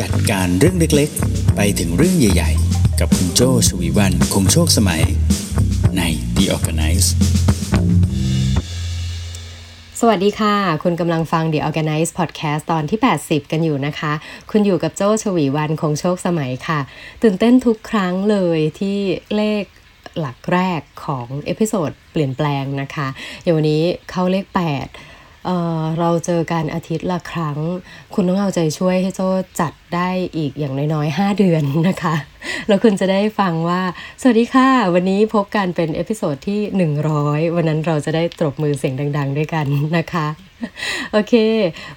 จัดการเรื่องเล็กๆ ไปถึงเรื่องใหญ่ๆ กับคุณโจชวีวันคงโชคสมัย ใน The Organize สวัสดีค่ะ คุณกำลังฟัง The Organice Podcast ตอนที่ 80 กันอยู่นะคะ คุณอยู่กับโจชวีวันคงโชคสมัยค่ะ ตื่นเต้นทุกครั้งเลยที่เลขหลักแรกของ episode เปลี่ยนแปลงนะคะอย่างวันนี้เข้าเลข 8 เเราเจอกันอาทิตย์ละครั้ง คุณต้องเอาใจช่วยให้โจจัดได้อีกอย่างน้อยๆ 5 เดือนนะคะ แล้วคุณจะได้ฟังว่า สวัสดีค่ะ วันนี้พบกันเป็น episode ที่ 100 วันนั้นเราจะได้ตบมือเสียงดัง ๆ ด้วยกันนะคะ โอเค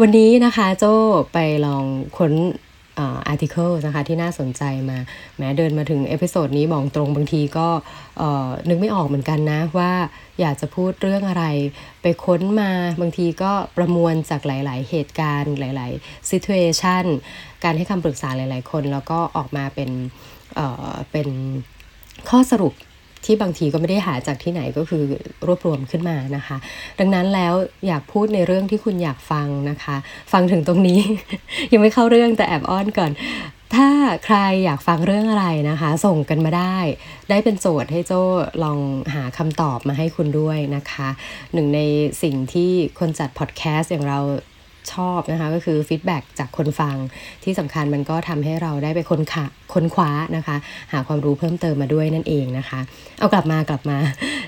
วันนี้นะคะโจไปลองค้น article นะคะที่น่าสนใจมา แม้เดินมาถึง episode นี้บอกตรงบางทีก็นึกไม่ออกเหมือนกันนะว่าอยากจะพูดเรื่องอะไร ไปค้นมาบางทีก็ประมวลจากหลาย ๆ เหตุการณ์หลายๆซิทูเอชันการให้คำปรึกษาหลาย ๆ คน แล้วก็ออกมาเป็นเป็นข้อสรุป ที่บางทีก็ไม่ได้หาจากที่ไหนก็คือรวบรวมขึ้นมานะคะ ดังนั้นแล้วอยากพูดในเรื่องที่คุณอยากฟังนะคะ ฟังถึงตรงนี้ ยังไม่เข้าเรื่องแต่แอบอ้อนก่อน ถ้าใครอยากฟังเรื่องอะไรนะคะ ส่งกันมาได้ ได้เป็นโจทย์ให้โจ้ลองหาคำตอบมาให้คุณด้วยนะคะ หนึ่งในสิ่งที่คนจัดพอดแคสต์อย่างเรา ชอบนะคะก็คือฟีดแบ็จากคนฟังที่สำคัญมันก็ทำให้เราได้ไปค้นขาค้นคว้านะคะ หาความรู้เพิ่มเติมมาด้วยนั่นเองนะคะ เอากลับมากลับมา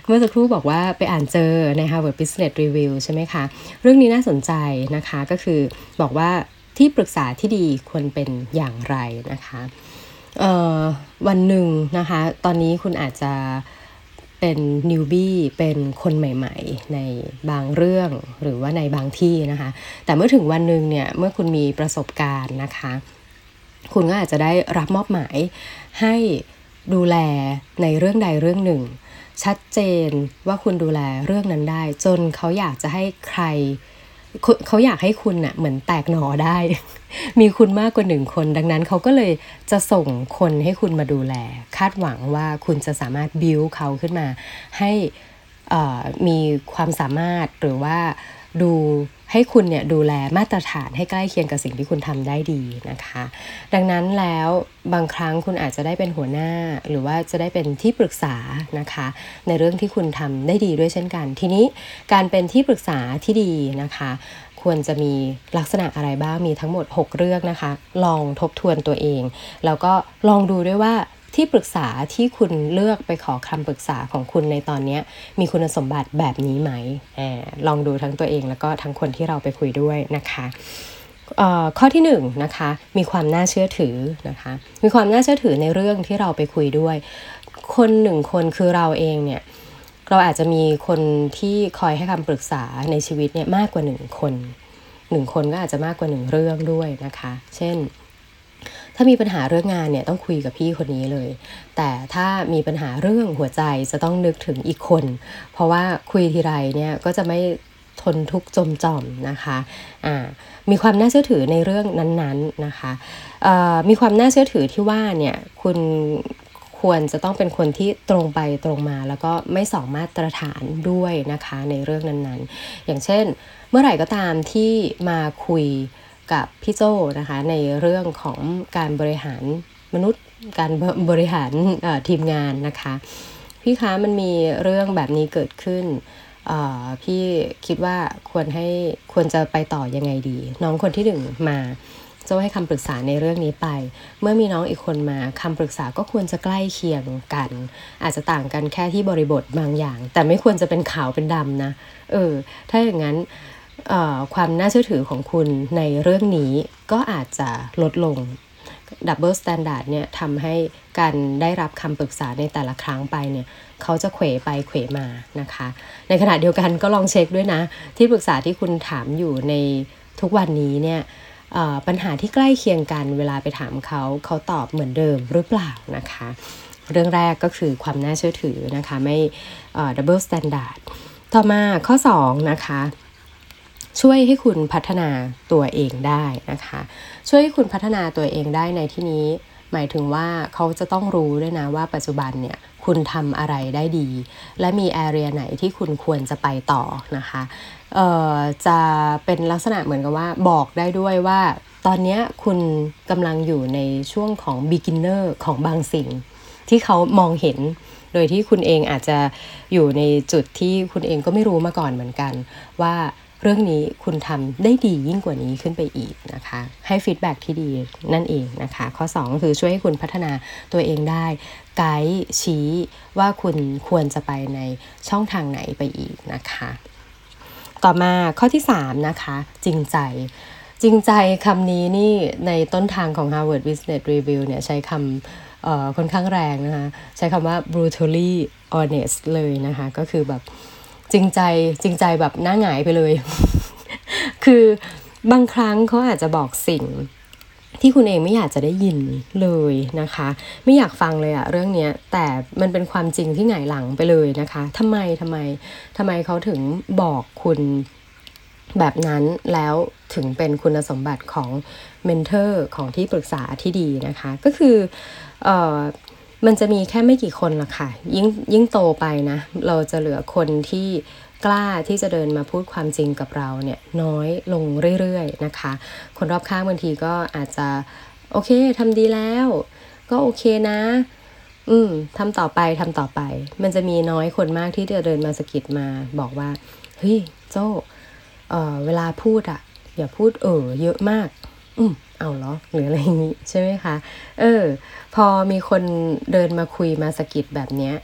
เมื่อสักครู่บอกว่าไปอ่านเจอใน Harvard Business Review ใช่ไหมคะ เรื่องนี้น่าสนใจนะคะก็คือบอกว่าที่ปรึกษาที่ดีควรเป็นอย่างไรนะคะวันหนึ่งนะคะ ตอนนี้คุณอาจจะ เป็นนิวบี้เป็นคนใหม่ ๆ ในบางเรื่องหรือว่าในบางที่นะคะ แต่เมื่อถึงวันหนึ่งเนี่ยเมื่อคุณมีประสบการณ์นะคะ คุณก็อาจจะได้รับมอบหมายให้ดูแลในเรื่องใดเรื่องหนึ่ง ชัดเจนว่าคุณดูแลเรื่องนั้นได้ จนเขาอยากจะให้ใคร เขาอยากให้คุณน่ะเหมือนแตกหนอได้ มีคุณมากกว่าหนึ่งคน ดังนั้นเขาก็เลยจะส่งคนให้คุณมาดูแล คาดหวังว่าคุณจะสามารถบิวเขาขึ้นมา ให้มีความสามารถหรือว่าดู ให้คุณเนี่ยดูแลมาตรฐานให้ใกล้เคียงกับสิ่งที่คุณทำได้ดีนะคะ ดังนั้นแล้วบางครั้งคุณอาจจะได้เป็นหัวหน้า หรือว่าจะได้เป็นที่ปรึกษานะคะ ในเรื่องที่คุณทำได้ดีด้วยเช่นกัน ทีนี้การเป็นที่ปรึกษาที่ดีนะคะควรจะมีลักษณะอะไรบ้างมีทั้งหมด 6 เรื่องนะคะ ลองทบทวนตัวเอง แล้วก็ลองดูด้วยว่า ที่ปรึกษาที่คุณเลือกไปขอคำปรึกษาของคุณในตอนนี้มีคุณสมบัติแบบนี้ไหมอลองดูทั้งตัวเองแล้วก็ทั้งคนที่เราไปคุยด้วยนะคะข้อที่1นนะคะมีความน่าเชื่อถือนะคะมีความน่าเชื่อถือในเรื่องที่เราไปคุยด้วย คนหนึ่งคนคือเราเองเนี่ยเราอาจจะมีคนที่คอยให้คำปรึกษาในชีวิตเนี่ยมากกว่าหนึ่งคนหนึ่งคนก็อาจจะมากกว่าหนึ่งเรื่องด้วยนะคะ เช่น ถ้ามีปัญหาเรื่องงานเนี่ยต้องคุยกับพี่คนนี้เลย แต่ถ้ามีปัญหาเรื่องหัวใจจะต้องนึกถึงอีกคน เพราะว่าคุยทีไรเนี่ยก็จะไม่ทนทุกจมจอมนะคะะมีความน่าเชื่อถือในเรื่องนั้นๆนะคะมีความน่าเชื่อถือที่ว่าเนี่ยคุณควรจะต้องเป็นคนที่ตรงไปตรงมา แล้วก็ไม่สองมาตรฐานด้วยนะคะในเรื่องนั้นๆ อย่างเช่น เมื่อไหร่ก็ตามที่มาคุย กับพี่โจนะคะ ในเรื่องของการบริหารมนุษย์การบริหารทีมงานนะคะ พี่คะมันมีเรื่องแบบนี้เกิดขึ้นพี่คิดว่าควรให้ควรจะไปต่อยังไงดี น้องคนที่หนึ่งมาโจให้คำปรึกษาในเรื่องนี้ไป เมื่อมีน้องอีกคนมาคำปรึกษาก็ควรจะใกล้เคียงกัน อาจจะต่างกันแค่ที่บริบทบางอย่าง แต่ไม่ควรจะเป็นขาวเป็นดำนะเออถ้าอย่างนั้น ความน่าเชื่อถือของคุณในเรื่องนี้ก็อาจจะลดลงdouble standard เนี่ยทำให้การได้รับคำปรึกษาในแต่ละครั้งไปเนี่ยเขาจะเขวไปเขวมานะคะ ในขณะเดียวกันก็ลองเช็คด้วยนะ ที่ปรึกษาที่คุณถามอยู่ในทุกวันนี้เนี่ยปัญหาที่ใกล้เคียงกันเวลาไปถามเขาเขาตอบเหมือนเดิมหรือเปล่านะคะ เรื่องแรกก็คือความน่าเชื่อถือนะคะ ไม่ double standard ต่อมาข้อ 2 นะคะ ช่วยให้คุณพัฒนาตัวเองได้นะคะ ช่วยให้คุณพัฒนาตัวเองได้ในที่นี้ หมายถึงว่าเขาจะต้องรู้ด้วยนะว่าปัจจุบันเนี่ยคุณทำอะไรได้ดี และมีแอเรียไหนที่คุณควรจะไปต่อนะคะเอ่อจะเป็นลักษณะเหมือนกับว่าบอกได้ด้วยว่าตอนนี้คุณกำลังอยู่ในช่วงของ beginner ของบางสิ่ง ที่เขามองเห็นโดยที่คุณเองอาจจะอยู่ในจุดที่คุณเองก็ไม่รู้มาก่อนเหมือนกัน ว่า เรื่องนี้คุณทำได้ดียิ่งกว่านี้ขึ้นไปอีกนะคะ ให้ฟีดแบ็ที่ดีนั่นเองนะคะ ข้อ 2 คือช่วยให้คุณพัฒนาตัวเองได้ ไกด์ชี้ว่าคุณควรจะไปในช่องทางไหนไปอีกนะคะ ต่อมาข้อที่ 3 นะคะ จริงใจจริงใจคำนี้นี่ในต้นทางของ Harvard Business Review เนี่ยใช้คำค่อนข้างแรงนะคะ ใช้คำว่า brutally honest เลยนะคะ ก็คือแบบ จริงใจจริงใจแบบหน้าหงายไปเลย คือบางครั้งเขาอาจจะบอกสิ่งที่คุณเองไม่อยากจะได้ยินเลยนะคะ ไม่อยากฟังเลยอะเรื่องนี้แต่มันเป็นความจริงที่หงายหลังไปเลยนะคะทำไมทำไมทำไมเขาถึงบอกคุณแบบนั้นแล้วถึงเป็นคุณสมบัติของเมนเทอร์ของที่ปรึกษาที่ดีนะคะ ก็คือเออ มันจะมีแค่ไม่กี่คนละค่ะ ยิ่งยิ่งโตไปนะ เราจะเหลือคนที่กล้าที่จะเดินมาพูดความจริงกับเราเนี่ยน้อยลงเรื่อยๆนะคะ คนรอบข้างบางทีก็อาจจะ โอเคทำดีแล้ว ก็โอเคนะ อืมทำต่อไปทำต่อไป มันจะมีน้อยคนมากที่จะเดินมาสกิดมา บอกว่าเฮ้ยโจ้เออเวลาพูดอะอย่าพูดเออเยอะมาก อืม เอาเหรอหรืออะไรอย่างนี้ใช่ไหมคะเออ พอมีคนเดินมาคุยมาสกิดแบบเนี้ย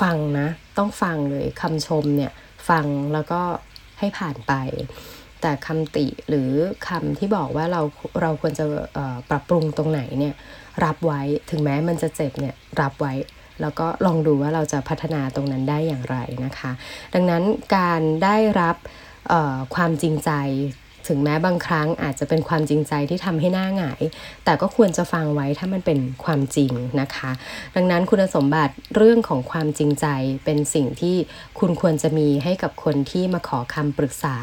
ฟังนะ ต้องฟังเลยคำชมเนี่ยฟังแล้วก็ให้ผ่านไป แต่คำติหรือคำที่บอกว่าเราเราควรจะปรับปรุงตรงไหนเนี่ยรับไว้ถึงแม้มันจะเจ็บเนี่ยรับไว้แล้วก็ลองดูว่าเราจะพัฒนาตรงนั้นได้อย่างไรนะคะ ดังนั้นการได้รับความจริงใจ ถึงแม้บางครั้งอาจจะเป็นความจริงใจที่ทำให้หน้าหงาย แต่ก็ควรจะฟังไว้ถ้ามันเป็นความจริงนะคะ ดังนั้นคุณสมบัติเรื่องของความจริงใจเป็นสิ่งที่คุณควรจะมีให้กับคนที่มาขอคำปรึกษา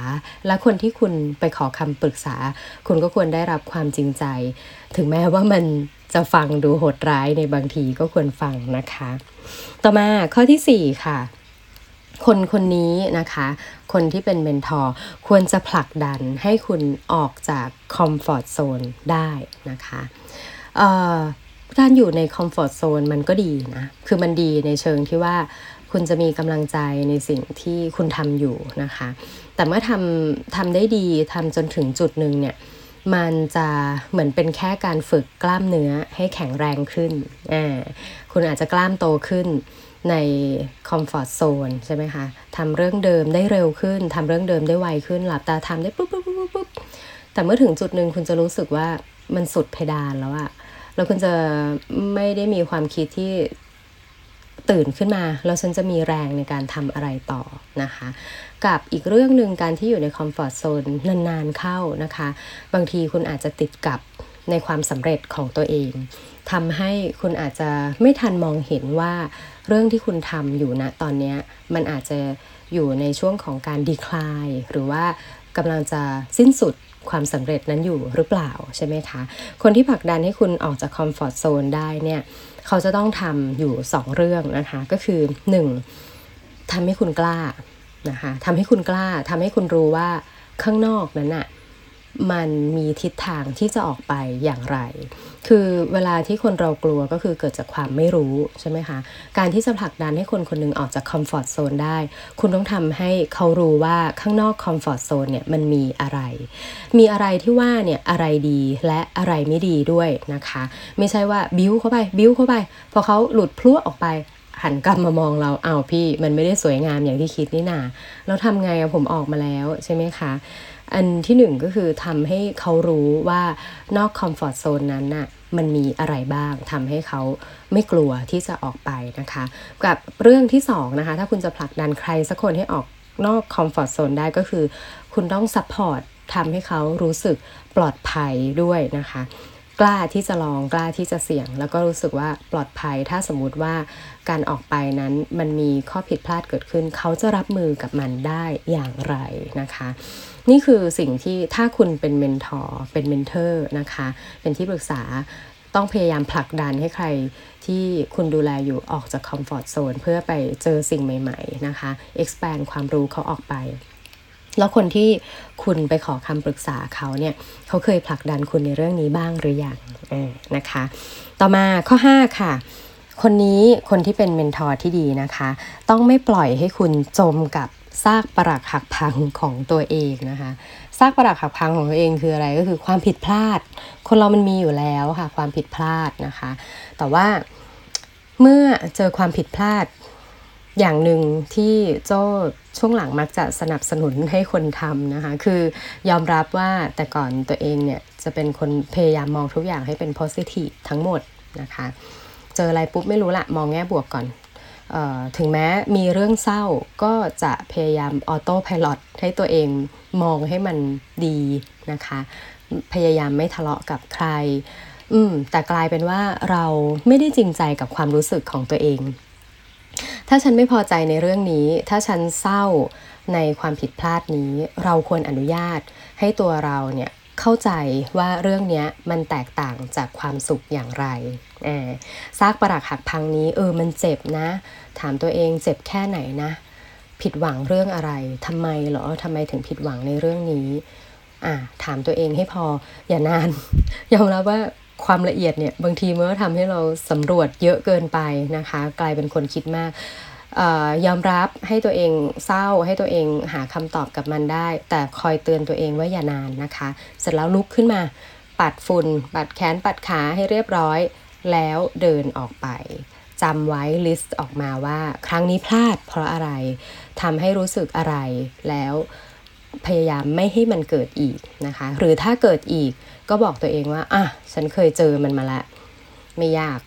และคนที่คุณไปขอคำปรึกษา คุณก็ควรได้รับความจริงใจ ถึงแม้ว่ามันจะฟังดูโหดร้ายในบางทีก็ควรฟังนะคะ ต่อมาข้อที่ 4 ค่ะ คนคนนี้นะคะ คนที่เป็น mentor ควรจะผลักดันให้คุณออกจาก comfort zone ได้นะคะการอยู่ใน comfort zone มันก็ดีนะ คือมันดีในเชิงที่ว่าคุณจะมีกำลังใจในสิ่งที่คุณทำอยู่นะคะ แต่เมื่อทำทำได้ดีทำจนถึงจุดหนึ่งเนี่ยมันจะเหมือนเป็นแค่การฝึกกล้ามเนื้อให้แข็งแรงขึ้น คุณอาจจะกล้ามโตขึ้น ใน comfort zone ใช่ไหมคะทำเรื่องเดิมได้เร็วขึ้นทำเรื่องเดิมได้ไวขึ้น หลับตาทำได้ปุ๊บปุ๊บปุ๊บปุ๊บแต่เมื่อถึงจุดหนึ่งคุณจะรู้สึกว่ามันสุดเพดานแล้วอะแล้วคุณจะไม่ได้มีความคิดที่ตื่นขึ้นมา แล้วฉันจะมีแรงในการทำอะไรต่อนะคะ กับอีกเรื่องหนึ่งการที่อยู่ใน comfort zone นานๆเข้านะคะ บางทีคุณอาจจะติดกับ ในความสำเร็จของตัวเองทำให้คุณอาจจะไม่ทันมองเห็นว่าเรื่องที่คุณทำอยู่ณตอนนี้มันอาจจะอยู่ในช่วงของการดีคลายหรือว่ากำลังจะสิ้นสุดความสำเร็จนั้นอยู่หรือเปล่าใช่ไหมคะ คนที่ผลักดันให้คุณออกจากคอมฟอร์ทโซนได้เนี่ยเขาจะต้องทำอยู่ 2 เรื่องนะคะ ก็คือ 1. ทำให้คุณกล้านะคะทำให้คุณกล้าทำให้คุณรู้ว่าข้างนอกนั้นอะ มันมีทิศทางที่จะออกไปอย่างไร คือเวลาที่คนเรากลัวก็คือเกิดจากความไม่รู้ใช่ไหมคะ การที่จะผลักดันให้คนคนนึงออกจาก comfort zone ได้ คุณต้องทำให้เขารู้ว่าข้างนอก comfort zone เนี่ยมันมีอะไร มีอะไรที่ว่าเนี่ยอะไรดีและอะไรไม่ดีด้วยนะคะ ไม่ใช่ว่าบิ้วเข้าไปบิ้วเข้าไป พอเขาหลุดพรวดออกไปหันกลับมามองเราอ้าวพี่ มันไม่ได้สวยงามอย่างที่คิดนี่นาแล้วทำไงอะผมออกมาแล้วใช่ไหมคะ อันที่หนึ่งก็คือทำให้เขารู้ว่านอก comfort zone นั้นน่ะมันมีอะไรบ้างทำให้เขาไม่กลัวที่จะออกไปนะคะ กับเรื่องที่สองนะคะ ถ้าคุณจะผลักดันใครสักคนให้ออกนอก comfort zone ได้ก็คือ คุณต้อง support ทำให้เขารู้สึกปลอดภัยด้วยนะคะ กล้าที่จะลองกล้าที่จะเสี่ยง แล้วก็รู้สึกว่าปลอดภัย ถ้าสมมุติว่าการออกไปนั้นมันมีข้อผิดพลาดเกิดขึ้น เขาจะรับมือกับมันได้อย่างไรนะคะ นี่คือสิ่งที่ถ้าคุณเป็น mentor เป็น mentor นะคะ เป็นที่ปรึกษาต้องพยายามผลักดันให้ใครที่คุณดูแลอยู่ออกจาก comfort zone เพื่อไปเจอสิ่งใหม่ ๆ นะคะ expand ความรู้เขาออกไป แล้วคนที่คุณไปขอคำปรึกษาเขาเนี่ยเขาเคยผลักดันคุณในเรื่องนี้บ้างหรือยังนะคะ ต่อมาข้อ 5 ค่ะ คนนี้คนที่เป็นเมนทอร์ที่ดีนะคะ ต้องไม่ปล่อยให้คุณจมกับ ซากปรักหักพังของตัวเองนะคะซากปรักหักพังของตัวเองคืออะไรก็คือความผิดพลาด คนเรามันมีอยู่แล้วค่ะความผิดพลาดนะคะ แต่ว่าเมื่อเจอความผิดพลาดอย่างหนึ่งที่โจ้ช่วงหลังมักจะสนับสนุนให้คนทำนะคะ คือยอมรับว่าแต่ก่อนตัวเองเนี่ย จะเป็นคนพยายามมองทุกอย่างให้เป็น positive ทั้งหมดนะคะ เจออะไรปุ๊บไม่รู้ละมองแง่บวกก่อน ถึงแม้มีเรื่องเศร้าก็จะพยายามออโต้พายロให้ตัวเองมองให้มันดีนะคะ พยายามไม่ทะเลาะกับใคร อืมแต่กลายเป็นว่าเราไม่ได้จริงใจกับความรู้สึกของตัวเอง ถ้าฉันไม่พอใจในเรื่องนี้ ถ้าฉันเศร้าในความผิดพลาดนี้ เราควรอนุญาตให้ตัวเราเนี่ย เข้าใจว่าเรื่องนี้มันแตกต่างจากความสุขอย่างไรแอบซากปรักหักพังนี้เออมันเจ็บนะ ถามตัวเองเจ็บแค่ไหนนะ ผิดหวังเรื่องอะไรทำไมเหรอทำไมถึงผิดหวังในเรื่องนี้อ่าถามตัวเองให้พออย่านาน ยอมรับว่าความละเอียดเนี่ยบางทีมันก็ทำให้เราสำรวจเยอะเกินไปนะคะ กลายเป็นคนคิดมาก ยอมรับให้ตัวเองเศร้าให้ตัวเองหาคำตอบกับมันได้ แต่คอยเตือนตัวเองว่าอย่านานนะคะ เสร็จแล้วลุกขึ้นมา ปัดฝุ่น ปัดแขนปัดขาให้เรียบร้อย แล้วเดินออกไปจำไว้ลิสต์ออกมาว่า ครั้งนี้พลาดเพราะอะไรทำให้รู้สึกอะไรแล้วพยายามไม่ให้มันเกิดอีกนะคะ หรือถ้าเกิดอีกก็บอกตัวเองว่า อะ ฉันเคยเจอมันมาแล้วไม่ยาก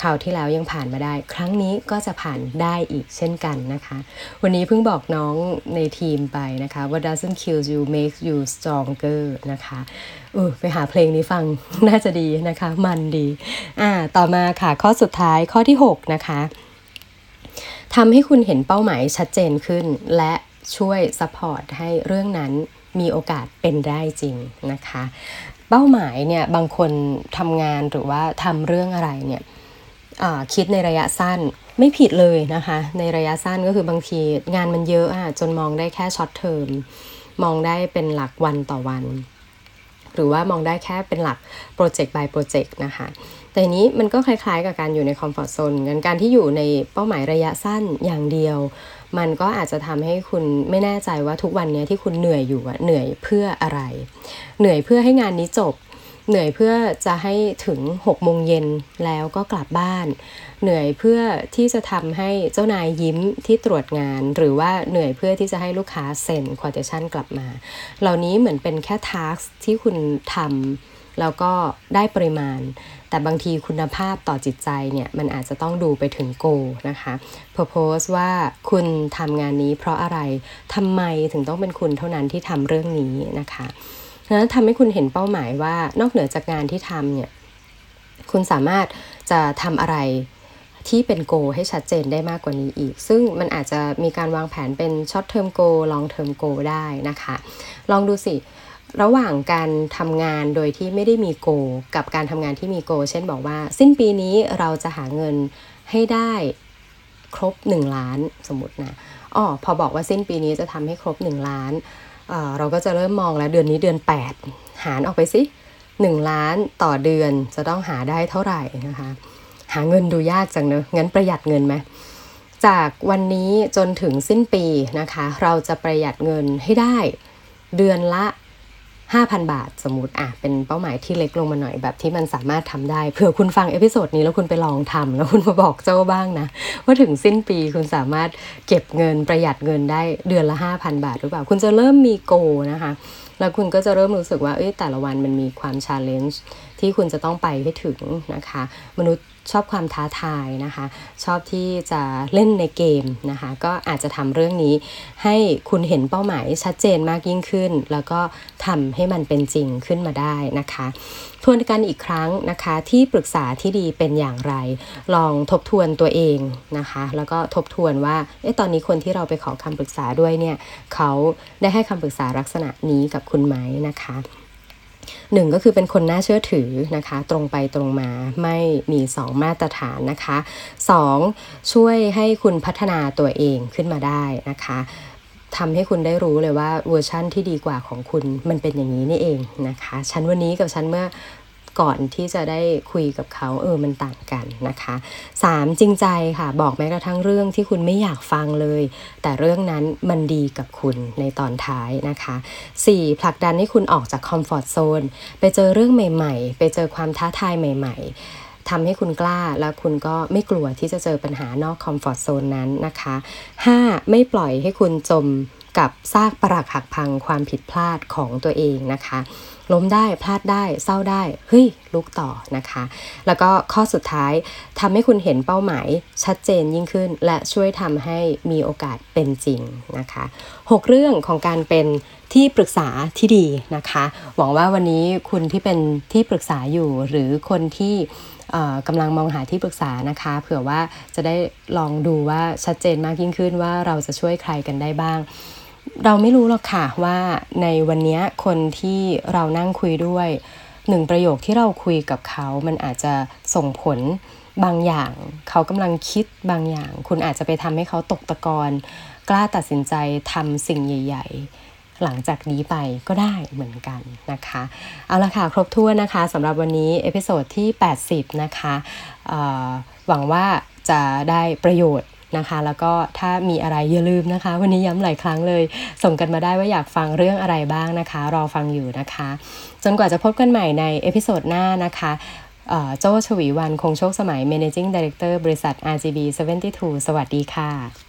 คราวที่แล้วยังผ่านมาได้ ครั้งนี้ก็จะผ่านได้อีกเช่นกันนะคะ วันนี้เพิ่งบอกน้องในทีมไปนะคะว่า doesn't kill you makes you stronger นะคะเออไปหาเพลงนี้ฟังน่าจะดีนะคะ มันดีอ่าต่อมาค่ะข้อสุดท้ายข้อที่ 6 นะคะทำให้คุณเห็นเป้าหมายชัดเจนขึ้น และช่วย support ให้เรื่องนั้นมีโอกาสเป็นได้จริงนะคะ เป้าหมายเนี่ยบางคนทำงานหรือว่าทำเรื่องอะไรเนี่ย คิดในระยะสั้นไม่ผิดเลยนะคะ ในระยะสั้นก็คือบางทีงานมันเยอะอะจนมองได้แค่ short term มองได้เป็นหลักวันต่อวัน หรือว่ามองได้แค่เป็นหลักโปรเจกต์ by โปรเจกต์นะคะ แต่นี้มันก็คล้ายๆ กับการอยู่ใน comfort zone กันการที่อยู่ในเป้าหมายระยะสั้นอย่างเดียว มันก็อาจจะทำให้คุณไม่แน่ใจว่าทุกวันนี้ที่คุณเหนื่อยอยู่อะเหนื่อยเพื่ออะไร เหนื่อยเพื่อให้งานนี้จบ เหนื่อยเพื่อจะให้ถึง6โมงเย็นแล้วก็กลับบ้าน เหนื่อยเพื่อที่จะทำให้เจ้านายยิ้มที่ตรวจงาน หรือว่าเหนื่อยเพื่อที่จะให้ลูกค้าเซ็นควอเทชันกลับมา เหล่านี้เหมือนเป็นแค่ทาร์กที่คุณทำแล้วก็ได้ปริมาณ แต่บางทีคุณภาพต่อจิตใจเนี่ยมันอาจจะต้องดูไปถึงโกนะคะ purpose ว่าคุณทำงานนี้เพราะอะไรทำไมถึงต้องเป็นคุณเท่านั้นที่ทำเรื่องนี้นะคะ นั้นทำให้คุณเห็นเป้าหมายว่านอกเหนือจากงานที่ทำเนี่ยคุณสามารถจะทำอะไรที่เป็น goal ให้ชัดเจนได้มากกว่านี้อีก ซึ่งมันอาจจะมีการวางแผนเป็น short term goal long term goal ได้นะคะ ลองดูสิ ระหว่างการทำงานโดยที่ไม่ได้มี goal กับการทำงานที่มีโก เช่นบอกว่า สิ้นปีนี้เราจะหาเงินให้ได้ครบ 1 ล้านสมมตินะอ๋อพอบอกว่าสิ้นปีนี้จะทำให้ครบ 1 ล้าน เราก็จะเริ่มมองแล้วเดือนนี้เดือน 8 หารออกไปสิ1 ล้านต่อเดือนจะต้องหาได้เท่าไหร่นะคะ หาเงินดูยากจังเนอะงั้นประหยัดเงินไหมจากวันนี้จนถึงสิ้นปีนะคะ เราจะประหยัดเงินให้ได้ เดือนละ 5,000 บาทสมมติอะเป็นเป้าหมายที่เล็กลงมาหน่อยแบบที่มันสามารถทำได้เผื่อคุณฟัง episode นี้แล้วคุณไปลองทำแล้วคุณมาบอกเจ้าบ้างนะ ว่าถึงสิ้นปีคุณสามารถเก็บเงินประหยัดเงินได้เดือนละ 5,000 บาทหรือเปล่า คุณจะเริ่มมี goal นะคะแล้วคุณก็จะเริ่มรู้สึกว่าเอ้ยแต่ละวันมันมีความ challenge ที่คุณจะต้องไปให้ถึงนะคะ มนุษย์ ชอบความท้าทายนะคะ ชอบที่จะเล่นในเกมนะคะ ก็อาจจะทำเรื่องนี้ ให้คุณเห็นเป้าหมายชัดเจนมากยิ่งขึ้น แล้วก็ทำให้มันเป็นจริงขึ้นมาได้นะคะทวนกันอีกครั้งนะคะที่ปรึกษาที่ดีเป็นอย่างไร ลองทบทวนตัวเองนะคะ แล้วก็ทบทวนว่าเอ๊ะตอนนี้คนที่เราไปขอคำปรึกษาด้วยเนี่ยเขาได้ให้คำปรึกษาลักษณะนี้กับคุณไหมนะคะ หนึ่งก็คือเป็นคนน่าเชื่อถือนะคะ ตรงไปตรงมาไม่มี 2 มาตรฐานนะคะ 2. ช่วยให้คุณพัฒนาตัวเองขึ้นมาได้นะคะทำให้คุณได้รู้เลยว่าเวอร์ชั่นที่ดีกว่าของคุณมันเป็นอย่างนี้นี่เองนะคะ ชั้นวันนี้กับชั้นเมื่อ ก่อนที่จะได้คุยกับเขาเออมันต่างกันนะคะ 3. จริงใจค่ะบอกแม้กระทั่งเรื่องที่คุณไม่อยากฟังเลย แต่เรื่องนั้นมันดีกับคุณในตอนท้ายนะคะ 4. ผลักดันให้คุณออกจาก comfort zoneไปเจอเรื่องใหม่ๆ ไปเจอความท้าทายใหม่ ๆทำให้คุณกล้าแล้วคุณก็ไม่กลัวที่จะเจอปัญหานอกคอมฟอร์ทโซนนั้นนะคะ 5. ไม่ปล่อยให้คุณจมกับซากปรักหักพังความผิดพลาดของตัวเองนะคะ ล้มได้พลาดได้เศร้าได้เฮ้ยลุกต่อนะคะ แล้วก็ข้อสุดท้ายทำให้คุณเห็นเป้าหมายชัดเจนยิ่งขึ้น และช่วยทำให้มีโอกาสเป็นจริงนะคะ 6 เรื่องของการเป็นที่ปรึกษาที่ดีนะคะ หวังว่าวันนี้คุณที่เป็นที่ปรึกษาอยู่หรือคนที่กำลังมองหาที่ปรึกษานะคะ เผื่อว่าจะได้ลองดูว่าชัดเจนมากยิ่งขึ้นว่าเราจะช่วยใครกันได้บ้าง เราไม่รู้หรอกค่ะว่าในวันนี้คนที่เรานั่งคุยด้วยหนึ่งประโยคที่เราคุยกับเขา มันอาจจะส่งผลบางอย่าง เขากำลังคิดบางอย่าง คุณอาจจะไปทำให้เขาตกตะกอนกล้าตัดสินใจทำสิ่งใหญ่ ๆ หลังจากนี้ไปก็ได้เหมือนกันนะคะ เอาละค่ะ ครบถ้วนนะคะสำหรับวันนี้ episode ที่ 80 นะคะหวังว่าจะได้ประโยชน์ นะคะ แล้วก็ถ้ามีอะไรอย่าลืมนะคะ วันนี้ย้ำหลายครั้งเลย ส่งกันมาได้ว่าอยากฟังเรื่องอะไรบ้างนะคะ รอฟังอยู่นะคะ จนกว่าจะพบกันใหม่ใน episode หน้านะคะโจ ฉวีวรรณ คงโชคสมัย Managing Director บริษัท RGB 72 สวัสดีค่ะ